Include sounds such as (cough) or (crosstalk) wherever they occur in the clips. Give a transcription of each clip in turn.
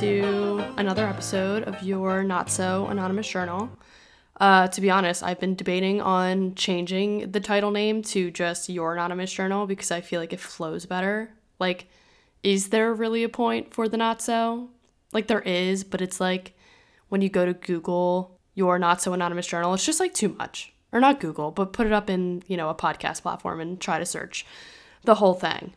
to another episode of your Not So Anonymous Journal. Uh, to be honest, I've been debating on changing the title name to just Your Anonymous Journal because I feel like it flows better. Like, is there really a point for the Not So? Like, there is, but it's like when you go to Google Your Not So Anonymous Journal, it's just like too much. Or not Google, but put it up in, you know, a podcast platform and try to search the whole thing.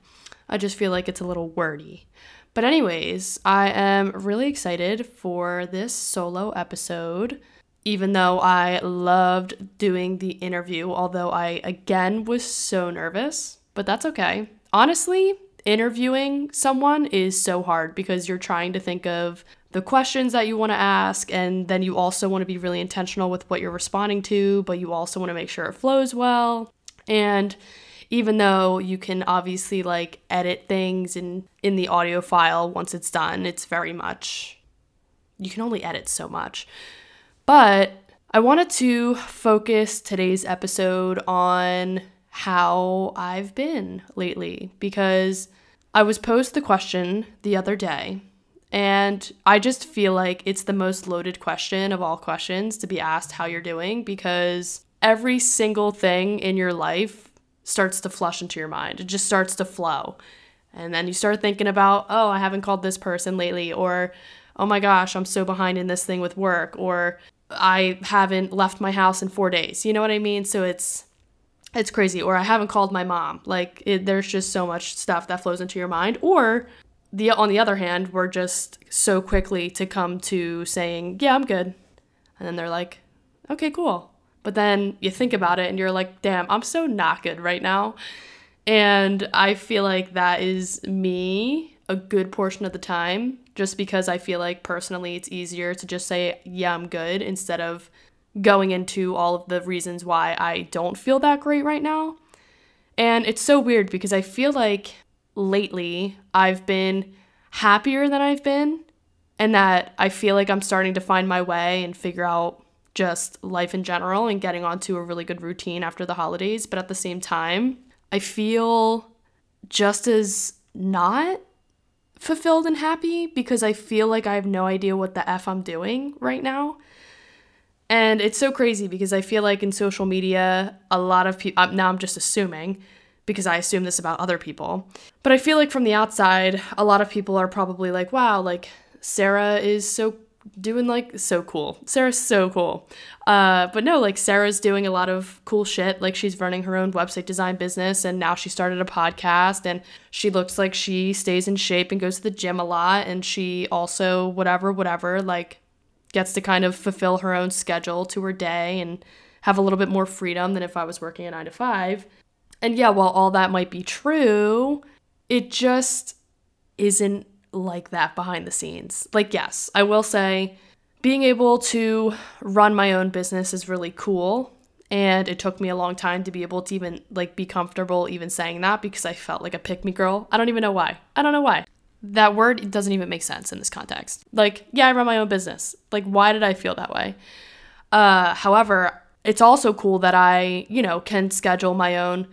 I just feel like it's a little wordy. But, anyways, I am really excited for this solo episode, even though I loved doing the interview, although I again was so nervous, but that's okay. Honestly, interviewing someone is so hard because you're trying to think of the questions that you want to ask, and then you also want to be really intentional with what you're responding to, but you also want to make sure it flows well. And even though you can obviously like edit things in in the audio file once it's done it's very much you can only edit so much. But i wanted to focus today's episode on how i've been lately because i was posed the question the other day and i just feel like it's the most loaded question of all questions to be asked how you're doing because every single thing in your life starts to flush into your mind. It just starts to flow. And then you start thinking about, oh, I haven't called this person lately, or oh my gosh, I'm so behind in this thing with work, or I haven't left my house in four days. You know what I mean? So it's it's crazy. Or I haven't called my mom. Like it, there's just so much stuff that flows into your mind. Or the on the other hand, we're just so quickly to come to saying, yeah, I'm good, and then they're like, okay, cool. But then you think about it and you're like, damn, I'm so not good right now. And I feel like that is me a good portion of the time, just because I feel like personally it's easier to just say, yeah, I'm good, instead of going into all of the reasons why I don't feel that great right now. And it's so weird because I feel like lately I've been happier than I've been, and that I feel like I'm starting to find my way and figure out just life in general and getting onto a really good routine after the holidays. But at the same time, I feel just as not fulfilled and happy because I feel like I have no idea what the F I'm doing right now. And it's so crazy because I feel like in social media, a lot of people, now I'm just assuming because I assume this about other people, but I feel like from the outside, a lot of people are probably like, wow, like Sarah is so doing like so cool. Sarah's so cool. Uh, but no, like Sarah's doing a lot of cool shit. Like she's running her own website design business and now she started a podcast and she looks like she stays in shape and goes to the gym a lot and she also whatever whatever like gets to kind of fulfill her own schedule to her day and have a little bit more freedom than if I was working a 9 to 5. And yeah, while all that might be true, it just isn't like that behind the scenes. Like, yes, I will say being able to run my own business is really cool. And it took me a long time to be able to even like be comfortable even saying that because I felt like a pick me girl. I don't even know why. I don't know why. That word doesn't even make sense in this context. Like, yeah, I run my own business. Like, why did I feel that way? Uh, however, it's also cool that I, you know, can schedule my own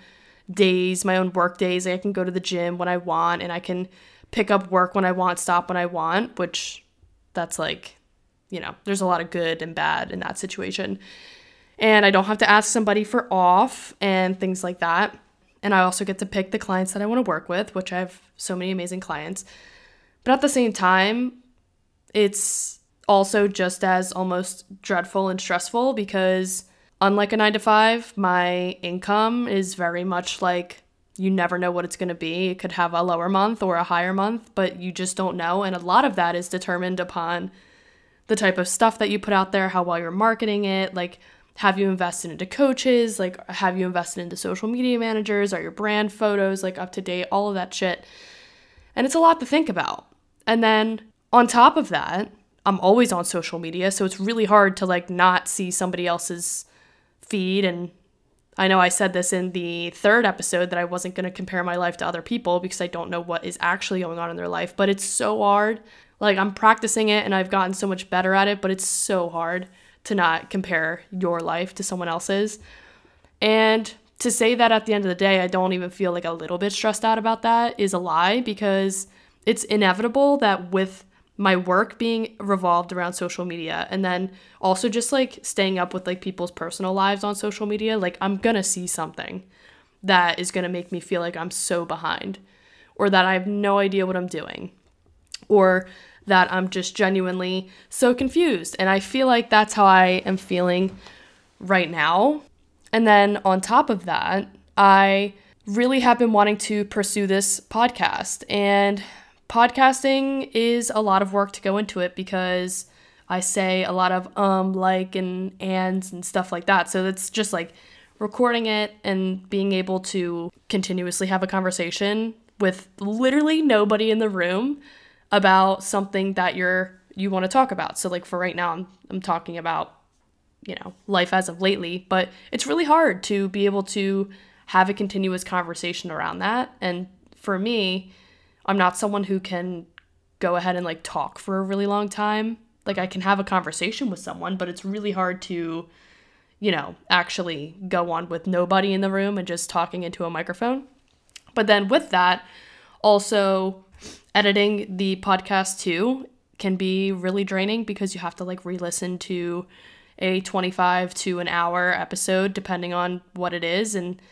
days, my own work days. I can go to the gym when I want and I can pick up work when I want, stop when I want, which that's like, you know, there's a lot of good and bad in that situation. And I don't have to ask somebody for off and things like that. And I also get to pick the clients that I want to work with, which I have so many amazing clients. But at the same time, it's also just as almost dreadful and stressful because unlike a 9 to 5, my income is very much like you never know what it's going to be. It could have a lower month or a higher month, but you just don't know. And a lot of that is determined upon the type of stuff that you put out there, how well you're marketing it, like have you invested into coaches, like have you invested into social media managers, are your brand photos like up to date, all of that shit. And it's a lot to think about. And then on top of that, I'm always on social media, so it's really hard to like not see somebody else's feed and I know I said this in the third episode that I wasn't going to compare my life to other people because I don't know what is actually going on in their life, but it's so hard. Like I'm practicing it and I've gotten so much better at it, but it's so hard to not compare your life to someone else's. And to say that at the end of the day, I don't even feel like a little bit stressed out about that is a lie because it's inevitable that with my work being revolved around social media and then also just like staying up with like people's personal lives on social media, like I'm to see something that is to make me feel like I'm so behind or that I have no idea what I'm doing or that I'm just genuinely so confused. And I feel like that's how I am feeling right now. And then on top of that, I really have been wanting to pursue this podcast. And podcasting is a lot of work to go into it because I say a lot of um, like, and ands and stuff like that. So it's just like recording it and being able to continuously have a conversation with literally nobody in the room about something that you're you want to talk about. So like for right now I'm I'm talking about you know, life as of lately, but it's really hard to be able to have a continuous conversation around that. And for me, I'm not someone who can go ahead and like talk for a really long time. Like I can have a conversation with someone, but it's really hard to, you know, actually go on with nobody in the room and just talking into a microphone. But then with that, also editing the podcast too can be really draining because you have to like re-listen to a 25 to an hour episode depending on what it is and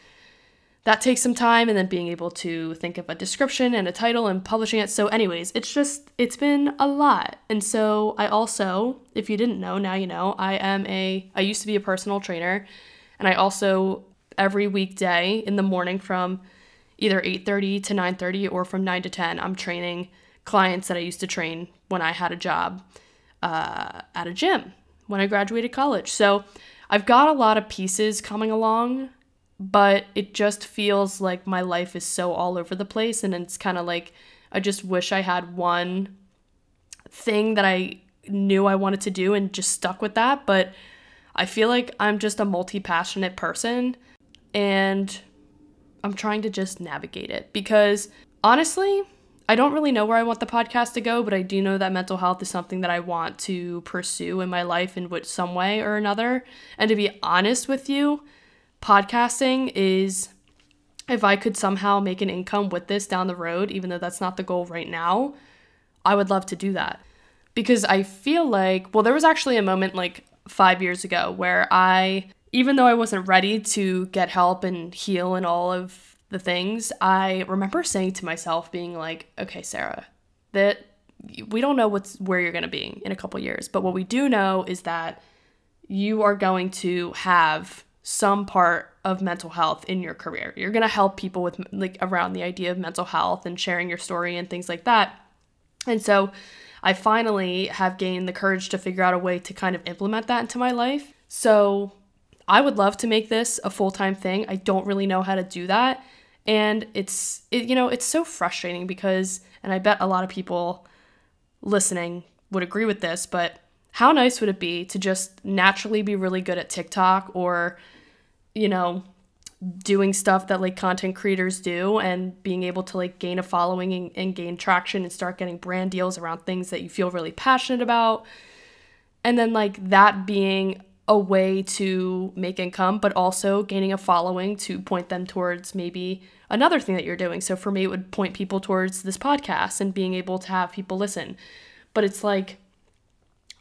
that takes some time and then being able to think of a description and a title and publishing it. So, anyways, it's just, it's been a lot. And so, I also, if you didn't know, now you know, I am a, I used to be a personal trainer. And I also, every weekday in the morning from either 8.30 to 9.30 or from 9 to 10, I'm training clients that I used to train when I had a job uh, at a gym when I graduated college. So, I've got a lot of pieces coming along but it just feels like my life is so all over the place and it's kind of like I just wish I had one thing that I knew I wanted to do and just stuck with that, but I feel like I'm just a multi-passionate person and I'm trying to just navigate it because honestly, I don't really know where I want the podcast to go, but I do know that mental health is something that I want to pursue in my life in which some way or another. And to be honest with you, podcasting is if I could somehow make an income with this down the road, even though that's not the goal right now, I would love to do that. Because I feel like, well, there was actually a moment like five years ago where I, even though I wasn't ready to get help and heal and all of the things, I remember saying to myself, being like, okay, Sarah, that we don't know what's where you're going to be in a couple years, but what we do know is that you are going to have some part of mental health in your career. You're going to help people with like around the idea of mental health and sharing your story and things like that. And so I finally have gained the courage to figure out a way to kind of implement that into my life. So I would love to make this a full-time thing. I don't really know how to do that. And it's it, you know, it's so frustrating because and I bet a lot of people listening would agree with this, but how nice would it be to just naturally be really good at TikTok or you know, doing stuff that like content creators do and being able to like gain a following and, and, gain traction and start getting brand deals around things that you feel really passionate about. And then like that being a way to make income, but also gaining a following to point them towards maybe another thing that you're doing. So for me, it would point people towards this podcast and being able to have people listen. But it's like,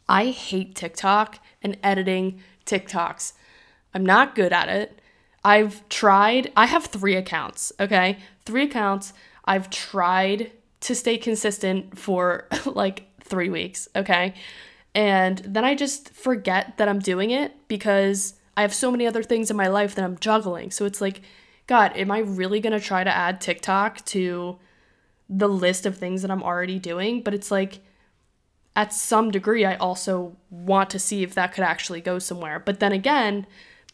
I hate TikTok and editing TikToks. I'm not good at it. I've tried, I have three accounts, okay? Three accounts. I've tried to stay consistent for (laughs) like three weeks, okay? And then I just forget that I'm doing it because I have so many other things in my life that I'm juggling. So it's like, God, am I really gonna try to add TikTok to the list of things that I'm already doing? But it's like, at some degree, I also want to see if that could actually go somewhere. But then again,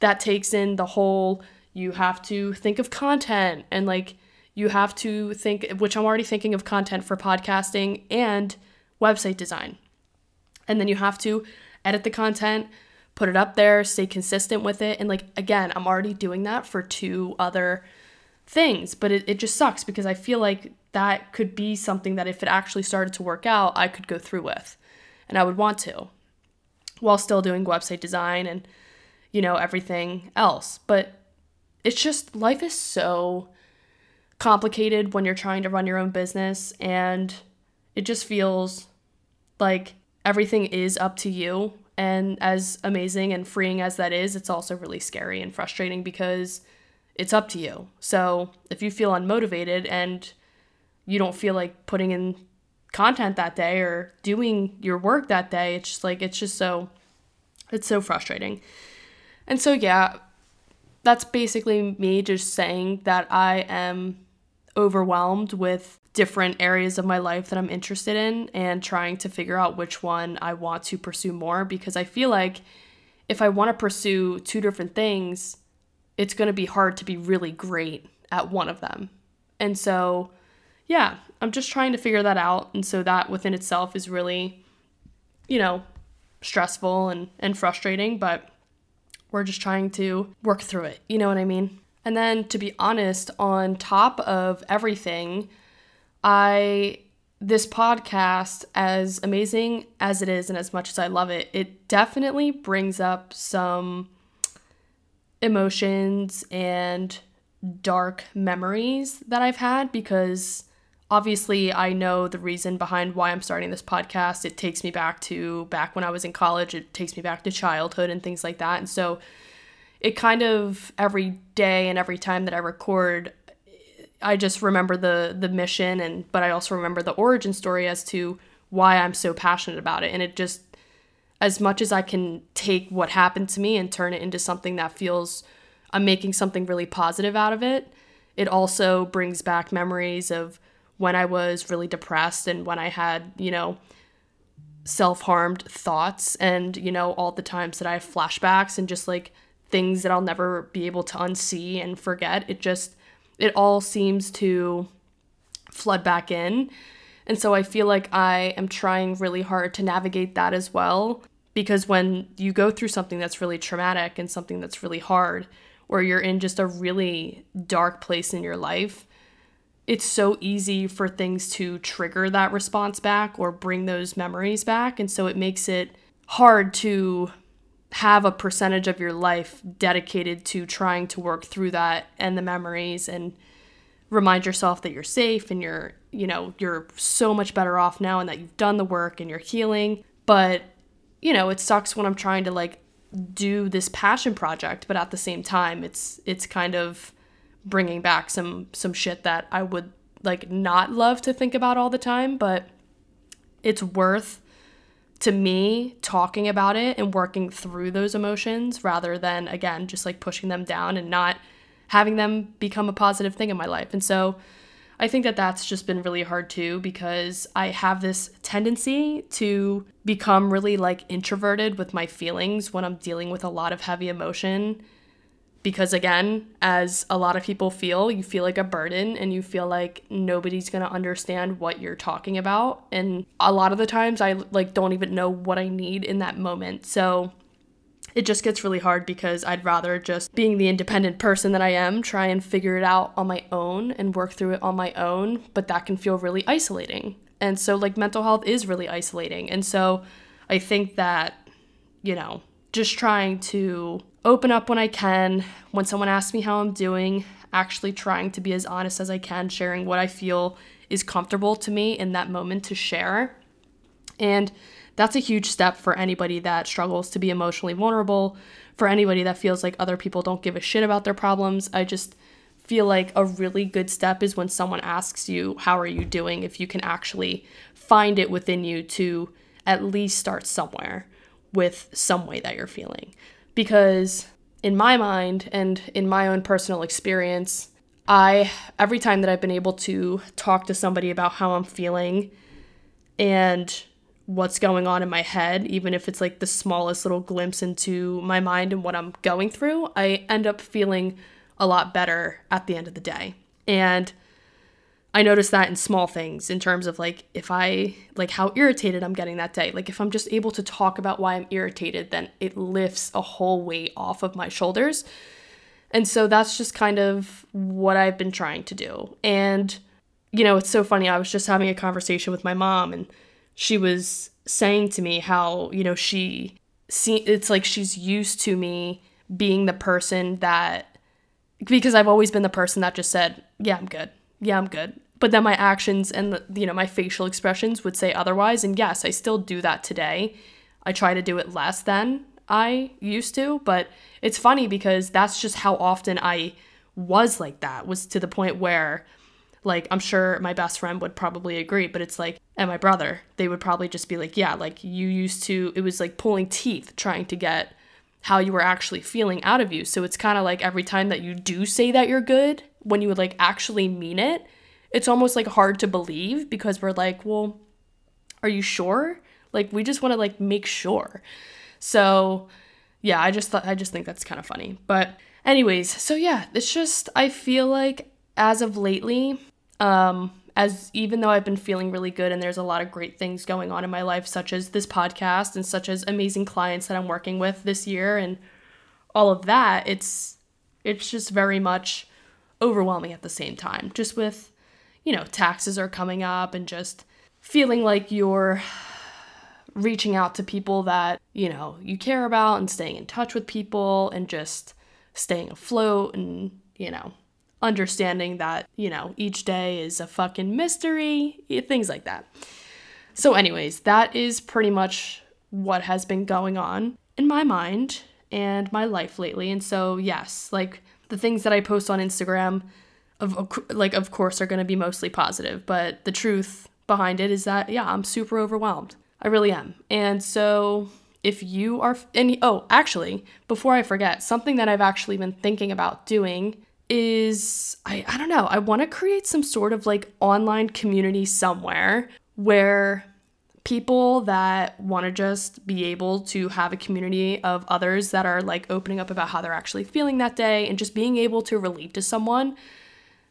that takes in the whole you have to think of content and like you have to think which I'm already thinking of content for podcasting and website design. And then you have to edit the content, put it up there, stay consistent with it. And like again, I'm already doing that for two other things, but it, it just sucks because I feel like that could be something that if it actually started to work out, I could go through with. And I would want to while still doing website design and you know, everything else. But it's just life is so complicated when you're trying to run your own business and it just feels like everything is up to you. And as amazing and freeing as that is, it's also really scary and frustrating because it's up to you. So if you feel unmotivated and you don't feel like putting in content that day or doing your work that day, it's just like, it's just so, it's so frustrating. And so, yeah, that's basically me just saying that I am overwhelmed with different areas of my life that I'm interested in and trying to figure out which one I want to pursue more because I feel like if I want to pursue two different things, it's going to be hard to be really great at one of them. And so, yeah, I'm just trying to figure that out. And so that within itself is really, you know, stressful and, and frustrating, but we're just trying to work through it. You know what I mean? And then to be honest, on top of everything, I this podcast as amazing as it is and as much as I love it, it definitely brings up some emotions and dark memories that I've had because obviously I know the reason behind why I'm starting this podcast. It takes me back to back when I was in college, it takes me back to childhood and things like that. And so it kind of every day and every time that I record I just remember the the mission and but I also remember the origin story as to why I'm so passionate about it and it just as much as I can take what happened to me and turn it into something that feels I'm making something really positive out of it, it also brings back memories of when I was really depressed and when I had, you know, self-harmed thoughts and, you know, all the times that I have flashbacks and just like things that I'll never be able to unsee and forget. It just it all seems to flood back in. And so I feel like I am trying really hard to navigate that as well. Because when you go through something that's really traumatic and something that's really hard, or you're in just a really dark place in your life, it's so easy for things to trigger that response back or bring those memories back. And so it makes it hard to have a percentage of your life dedicated to trying to work through that and the memories and remind yourself that you're safe and you're, you know, you're so much better off now and that you've done the work and you're healing. But, you know, it sucks when I'm trying to like do this passion project, but at the same time, it's it's kind of bringing back some some shit that I would like not love to think about all the time, but it's worth to me talking about it and working through those emotions rather than again just like pushing them down and not having them become a positive thing in my life. And so I think that that's just been really hard too because I have this tendency to become really like introverted with my feelings when I'm dealing with a lot of heavy emotion because again as a lot of people feel you feel like a burden and you feel like nobody's going to understand what you're talking about. And a lot of the times i like don't even know what i need in that moment. So it just gets really hard because i'd rather just being the independent person that i am try and figure it out on my own and work through it on my own but that can feel really isolating. And so like mental health is really isolating. And so i think that you know just trying to open up when I can. When someone asks me how I'm doing, actually trying to be as honest as I can, sharing what I feel is comfortable to me in that moment to share. And that's a huge step for anybody that struggles to be emotionally vulnerable, for anybody that feels like other people don't give a shit about their problems. I just feel like a really good step is when someone asks you, How are you doing? if you can actually find it within you to at least start somewhere with some way that you're feeling because in my mind and in my own personal experience, I every time that I've been able to talk to somebody about how I'm feeling and what's going on in my head, even if it's like the smallest little glimpse into my mind and what I'm going through, I end up feeling a lot better at the end of the day. And I notice that in small things in terms of like if I like how irritated I'm getting that day. Like if I'm just able to talk about why I'm irritated, then it lifts a whole weight off of my shoulders. And so that's just kind of what I've been trying to do. And you know, it's so funny. I was just having a conversation with my mom and she was saying to me how, you know, she see it's like she's used to me being the person that because I've always been the person that just said, "Yeah, I'm good." yeah, I'm good. But then my actions and you know my facial expressions would say otherwise. And yes, I still do that today. I try to do it less than I used to, but it's funny because that's just how often I was like that. Was to the point where like I'm sure my best friend would probably agree, but it's like and my brother, they would probably just be like, "Yeah, like you used to it was like pulling teeth trying to get how you were actually feeling out of you." So it's kind of like every time that you do say that you're good, when you would like actually mean it, it's almost like hard to believe because we're like, "Well, are you sure?" Like we just want to like make sure. So, yeah, I just thought I just think that's kind of funny. But anyways, so yeah, it's just I feel like as of lately, um as even though I've been feeling really good and there's a lot of great things going on in my life such as this podcast and such as amazing clients that I'm working with this year and all of that, it's it's just very much overwhelming at the same time. Just with you know, taxes are coming up and just feeling like you're reaching out to people that, you know, you care about and staying in touch with people and just staying afloat and, you know, understanding that, you know, each day is a fucking mystery, things like that. So, anyways, that is pretty much what has been going on in my mind and my life lately. And so, yes, like the things that I post on Instagram, of like, of course, are going to be mostly positive, but the truth behind it is that, yeah, I'm super overwhelmed. I really am. And so if you are and oh, actually, before I forget, something that I've actually been thinking about doing is I I don't know, I want to create some sort of like online community somewhere where people that want to just be able to have a community of others that are like opening up about how they're actually feeling that day and just being able to relate to someone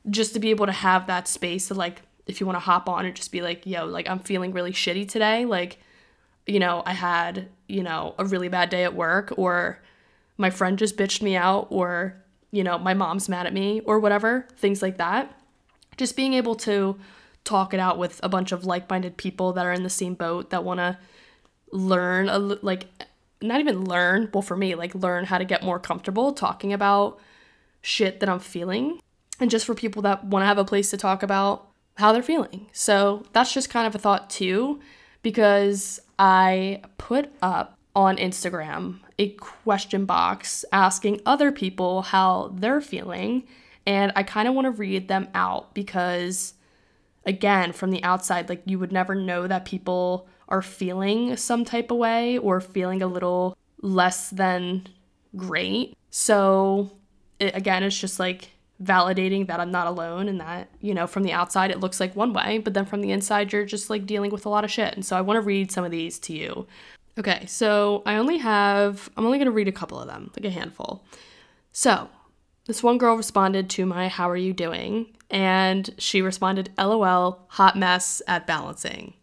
just to be able to have that space to like if you want to hop on and just be like, yo, like I'm feeling really shitty today, like, you know, I had, you know, a really bad day at work, or my friend just bitched me out, or, you know, my mom's mad at me, or whatever, things like that. Just being able to talk it out with a bunch of like minded people that are in the same boat that want to learn, a, like, not even learn, well, for me, like, learn how to get more comfortable talking about shit that I'm feeling. And just for people that want to have a place to talk about how they're feeling. So that's just kind of a thought too, because I put up on Instagram a question box asking other people how they're feeling. And I kind of want to read them out because, again, from the outside, like you would never know that people are feeling some type of way or feeling a little less than great. So, it, again, it's just like validating that I'm not alone and that, you know, from the outside it looks like one way, but then from the inside you're just like dealing with a lot of shit. And so I want to read some of these to you. Okay, so I only have, I'm only going to read a couple of them, like a handful. So this one girl responded to my, How are you doing? And she responded, LOL, hot mess at balancing.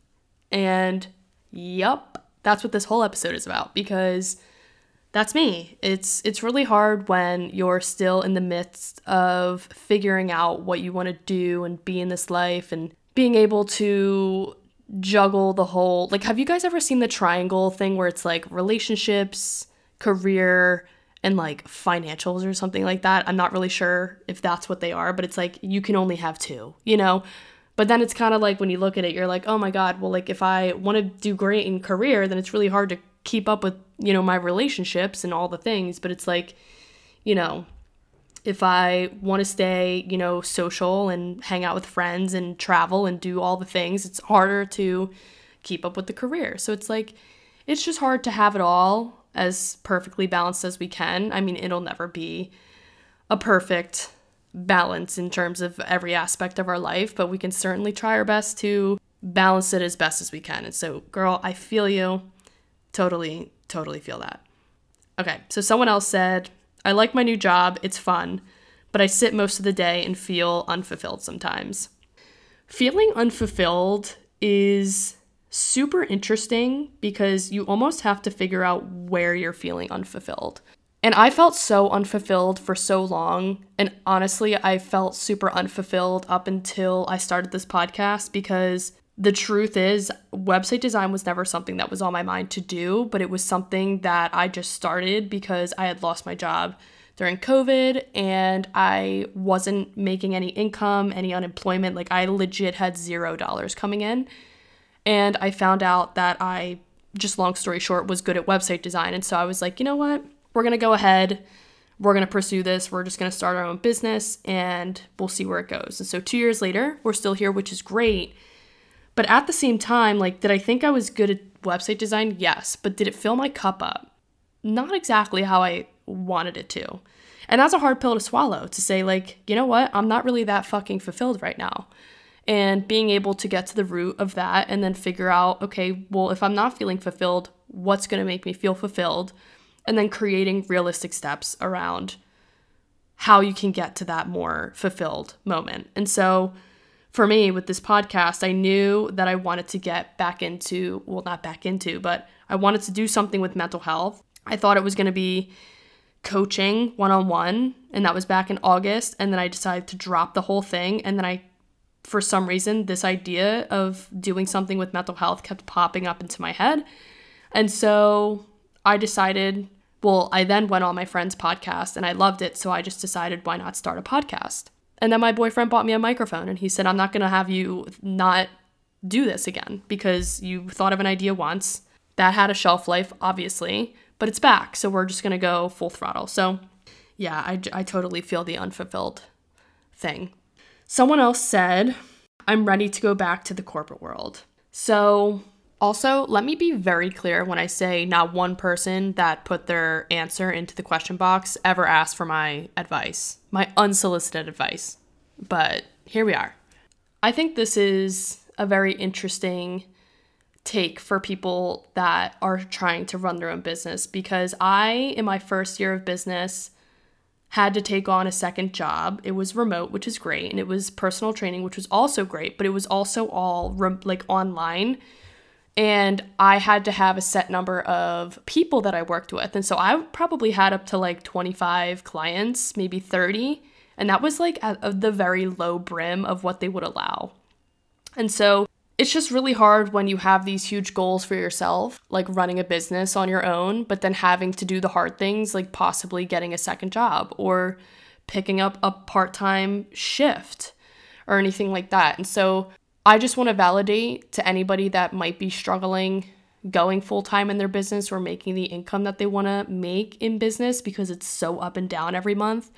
And yup, that's what this whole episode is about because that's me. It's it's really hard when you're still in the midst of figuring out what you want to do and be in this life and being able to juggle the whole like have you guys ever seen the triangle thing where it's like relationships, career, and like financials or something like that? I'm not really sure if that's what they are, but it's like you can only have two, you know? But then it's kind of like when you look at it, you're like, oh my God, well, like if I want to do great in career, then it's really hard to keep up with, you know, my relationships and all the things. But it's like, you know, if I want to stay, you know, social and hang out with friends and travel and do all the things, it's harder to keep up with the career. So it's like, it's just hard to have it all as perfectly balanced as we can. I mean, it'll never be a perfect balance in terms of every aspect of our life, but we can certainly try our best to balance it as best as we can. And so, girl, I feel you. Totally, totally feel that. Okay, so someone else said, I like my new job, it's fun, but I sit most of the day and feel unfulfilled sometimes. Feeling unfulfilled is super interesting because you almost have to figure out where you're feeling unfulfilled. And I felt so unfulfilled for so long. And honestly, I felt super unfulfilled up until I started this podcast because the truth is, website design was never something that was on my mind to do, but it was something that I just started because I had lost my job during COVID and I wasn't making any income, any unemployment. Like I legit had zero dollars coming in. And I found out that I, just long story short, was good at website design. And so I was like, you know what? We're going to go ahead. We're going to pursue this. We're just going to start our own business and we'll see where it goes. And so two years later, we're still here, which is great. But at the same time, like, did I think I was good at website design? Yes. But did it fill my cup up? Not exactly how I wanted it to. And that's a hard pill to swallow to say, like, you know what? I'm not really that fucking fulfilled right now. And being able to get to the root of that and then figure out, okay, well, if I'm not feeling fulfilled, what's going to make me feel fulfilled? And then creating realistic steps around how you can get to that more fulfilled moment. And so, for me with this podcast, I knew that I wanted to get back into, well, not back into, but I wanted to do something with mental health. I thought it was going to be coaching one on one, and that was back in August. And then I decided to drop the whole thing. And then I, for some reason, this idea of doing something with mental health kept popping up into my head. And so I decided, well, I then went on my friend's podcast and I loved it. So I just decided, why not start a podcast? And then my boyfriend bought me a microphone and he said, I'm not going to have you not do this again because you thought of an idea once. That had a shelf life, obviously, but it's back. So we're just going to go full throttle. So yeah, I, I totally feel the unfulfilled thing. Someone else said, I'm ready to go back to the corporate world. So also, let me be very clear when I say not one person that put their answer into the question box ever asked for my advice, my unsolicited advice. But here we are. I think this is a very interesting take for people that are trying to run their own business because I, in my first year of business, had to take on a second job. It was remote, which is great, and it was personal training, which was also great, but it was also all like online and I had to have a set number of people that I worked with. And so I probably had up to like 25 clients, maybe 30. And that was like at the very low brim of what they would allow. And so it's just really hard when you have these huge goals for yourself, like running a business on your own, but then having to do the hard things, like possibly getting a second job or picking up a part time shift or anything like that. And so I just want to validate to anybody that might be struggling going full time in their business or making the income that they want to make in business because it's so up and down every month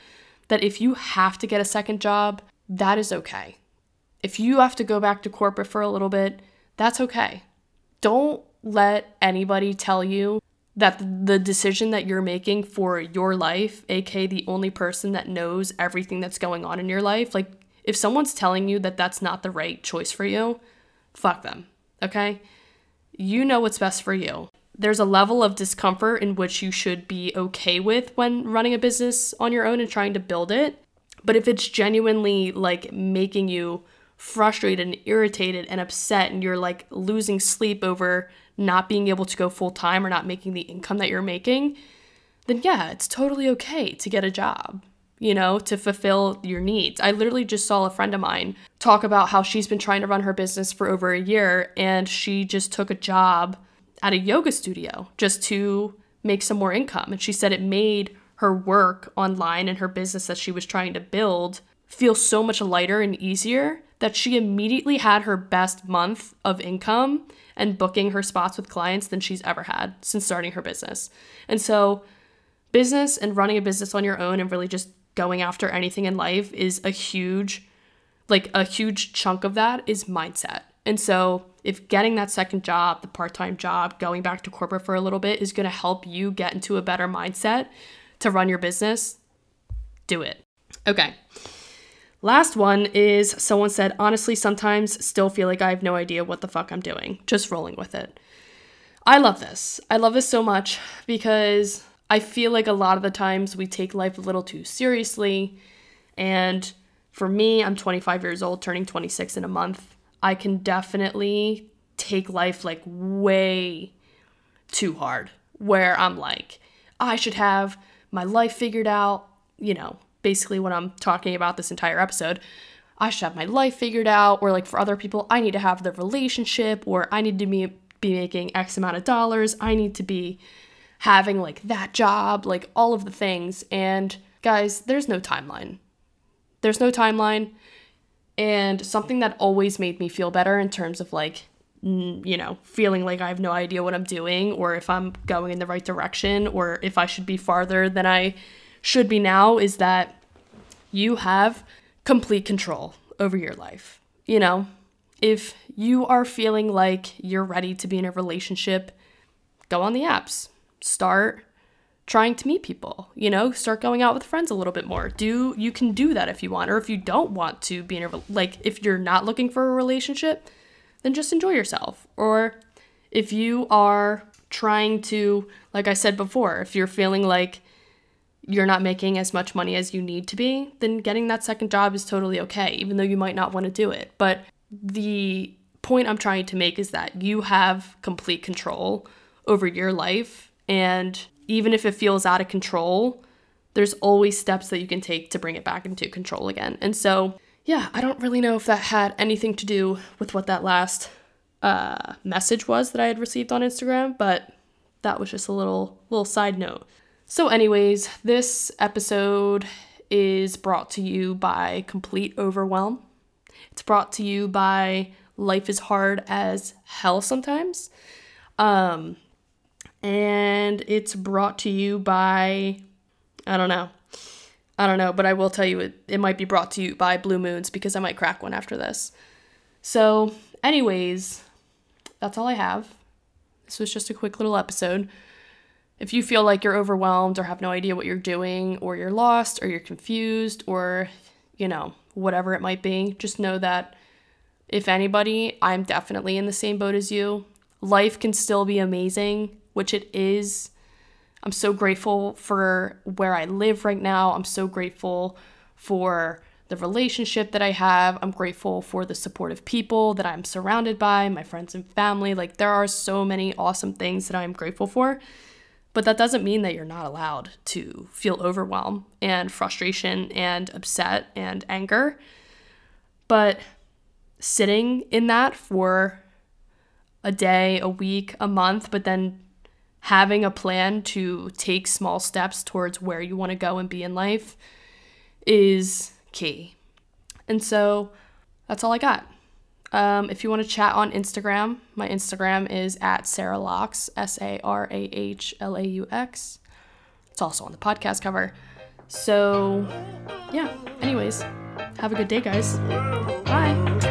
that if you have to get a second job, that is okay. If you have to go back to corporate for a little bit, that's okay. Don't let anybody tell you that the decision that you're making for your life, aka the only person that knows everything that's going on in your life, like if someone's telling you that that's not the right choice for you, fuck them, okay? You know what's best for you. There's a level of discomfort in which you should be okay with when running a business on your own and trying to build it. But if it's genuinely like making you frustrated and irritated and upset and you're like losing sleep over not being able to go full time or not making the income that you're making, then yeah, it's totally okay to get a job you know, to fulfill your needs. I literally just saw a friend of mine talk about how she's been trying to run her business for over a year and she just took a job at a yoga studio just to make some more income. And she said it made her work online and her business that she was trying to build feel so much lighter and easier that she immediately had her best month of income and booking her spots with clients than she's ever had since starting her business. And so, business and running a business on your own and really just going after anything in life is a huge like a huge chunk of that is mindset. And so, if getting that second job, the part-time job, going back to corporate for a little bit is going to help you get into a better mindset to run your business, do it. Okay. Last one is someone said, honestly, sometimes still feel like I have no idea what the fuck I'm doing, just rolling with it. I love this. I love this so much because I feel like a lot of the times we take life a little too seriously. And for me, I'm 25 years old, turning 26 in a month. I can definitely take life like way too hard, where I'm like, I should have my life figured out. You know, basically, what I'm talking about this entire episode. I should have my life figured out, or like for other people, I need to have the relationship, or I need to be, be making X amount of dollars. I need to be having like that job, like all of the things. And guys, there's no timeline. There's no timeline. And something that always made me feel better in terms of like, you know, feeling like I have no idea what I'm doing or if I'm going in the right direction or if I should be farther than I should be now is that you have complete control over your life. You know, if you are feeling like you're ready to be in a relationship, go on the apps. Start trying to meet people, you know, start going out with friends a little bit more. Do you can do that if you want or if you don't want to be in a like if you're not looking for a relationship, then just enjoy yourself. Or if you are trying to like I said before, if you're feeling like you're not making as much money as you need to be, then getting that second job is totally okay, even though you might not want to do it. But the point I'm trying to make is that you have complete control over your life. And even if it feels out of control, there's always steps that you can take to bring it back into control again. And so, yeah, I don't really know if that had anything to do with what that last uh, message was that I had received on Instagram, but that was just a little little side note. So, anyways, this episode is brought to you by Complete Overwhelm. It's brought to you by Life is Hard as Hell Sometimes. Um, and it's brought to you by, I don't know. I don't know, but I will tell you it, it might be brought to you by Blue Moons because I might crack one after this. So, anyways, that's all I have. This was just a quick little episode. If you feel like you're overwhelmed or have no idea what you're doing, or you're lost, or you're confused, or, you know, whatever it might be, just know that if anybody, I'm definitely in the same boat as you. Life can still be amazing, which it is. I'm so grateful for where I live right now. I'm so grateful for the relationship that I have. I'm grateful for the supportive people that I'm surrounded by, my friends and family. Like, there are so many awesome things that I'm grateful for. But that doesn't mean that you're not allowed to feel overwhelm and frustration and upset and anger. But sitting in that for a day, a week, a month, but then having a plan to take small steps towards where you want to go and be in life is key. And so that's all I got. Um, if you want to chat on Instagram, my Instagram is at Sarah Laux, S A R A H L A U X. It's also on the podcast cover. So, yeah, anyways, have a good day, guys. Bye.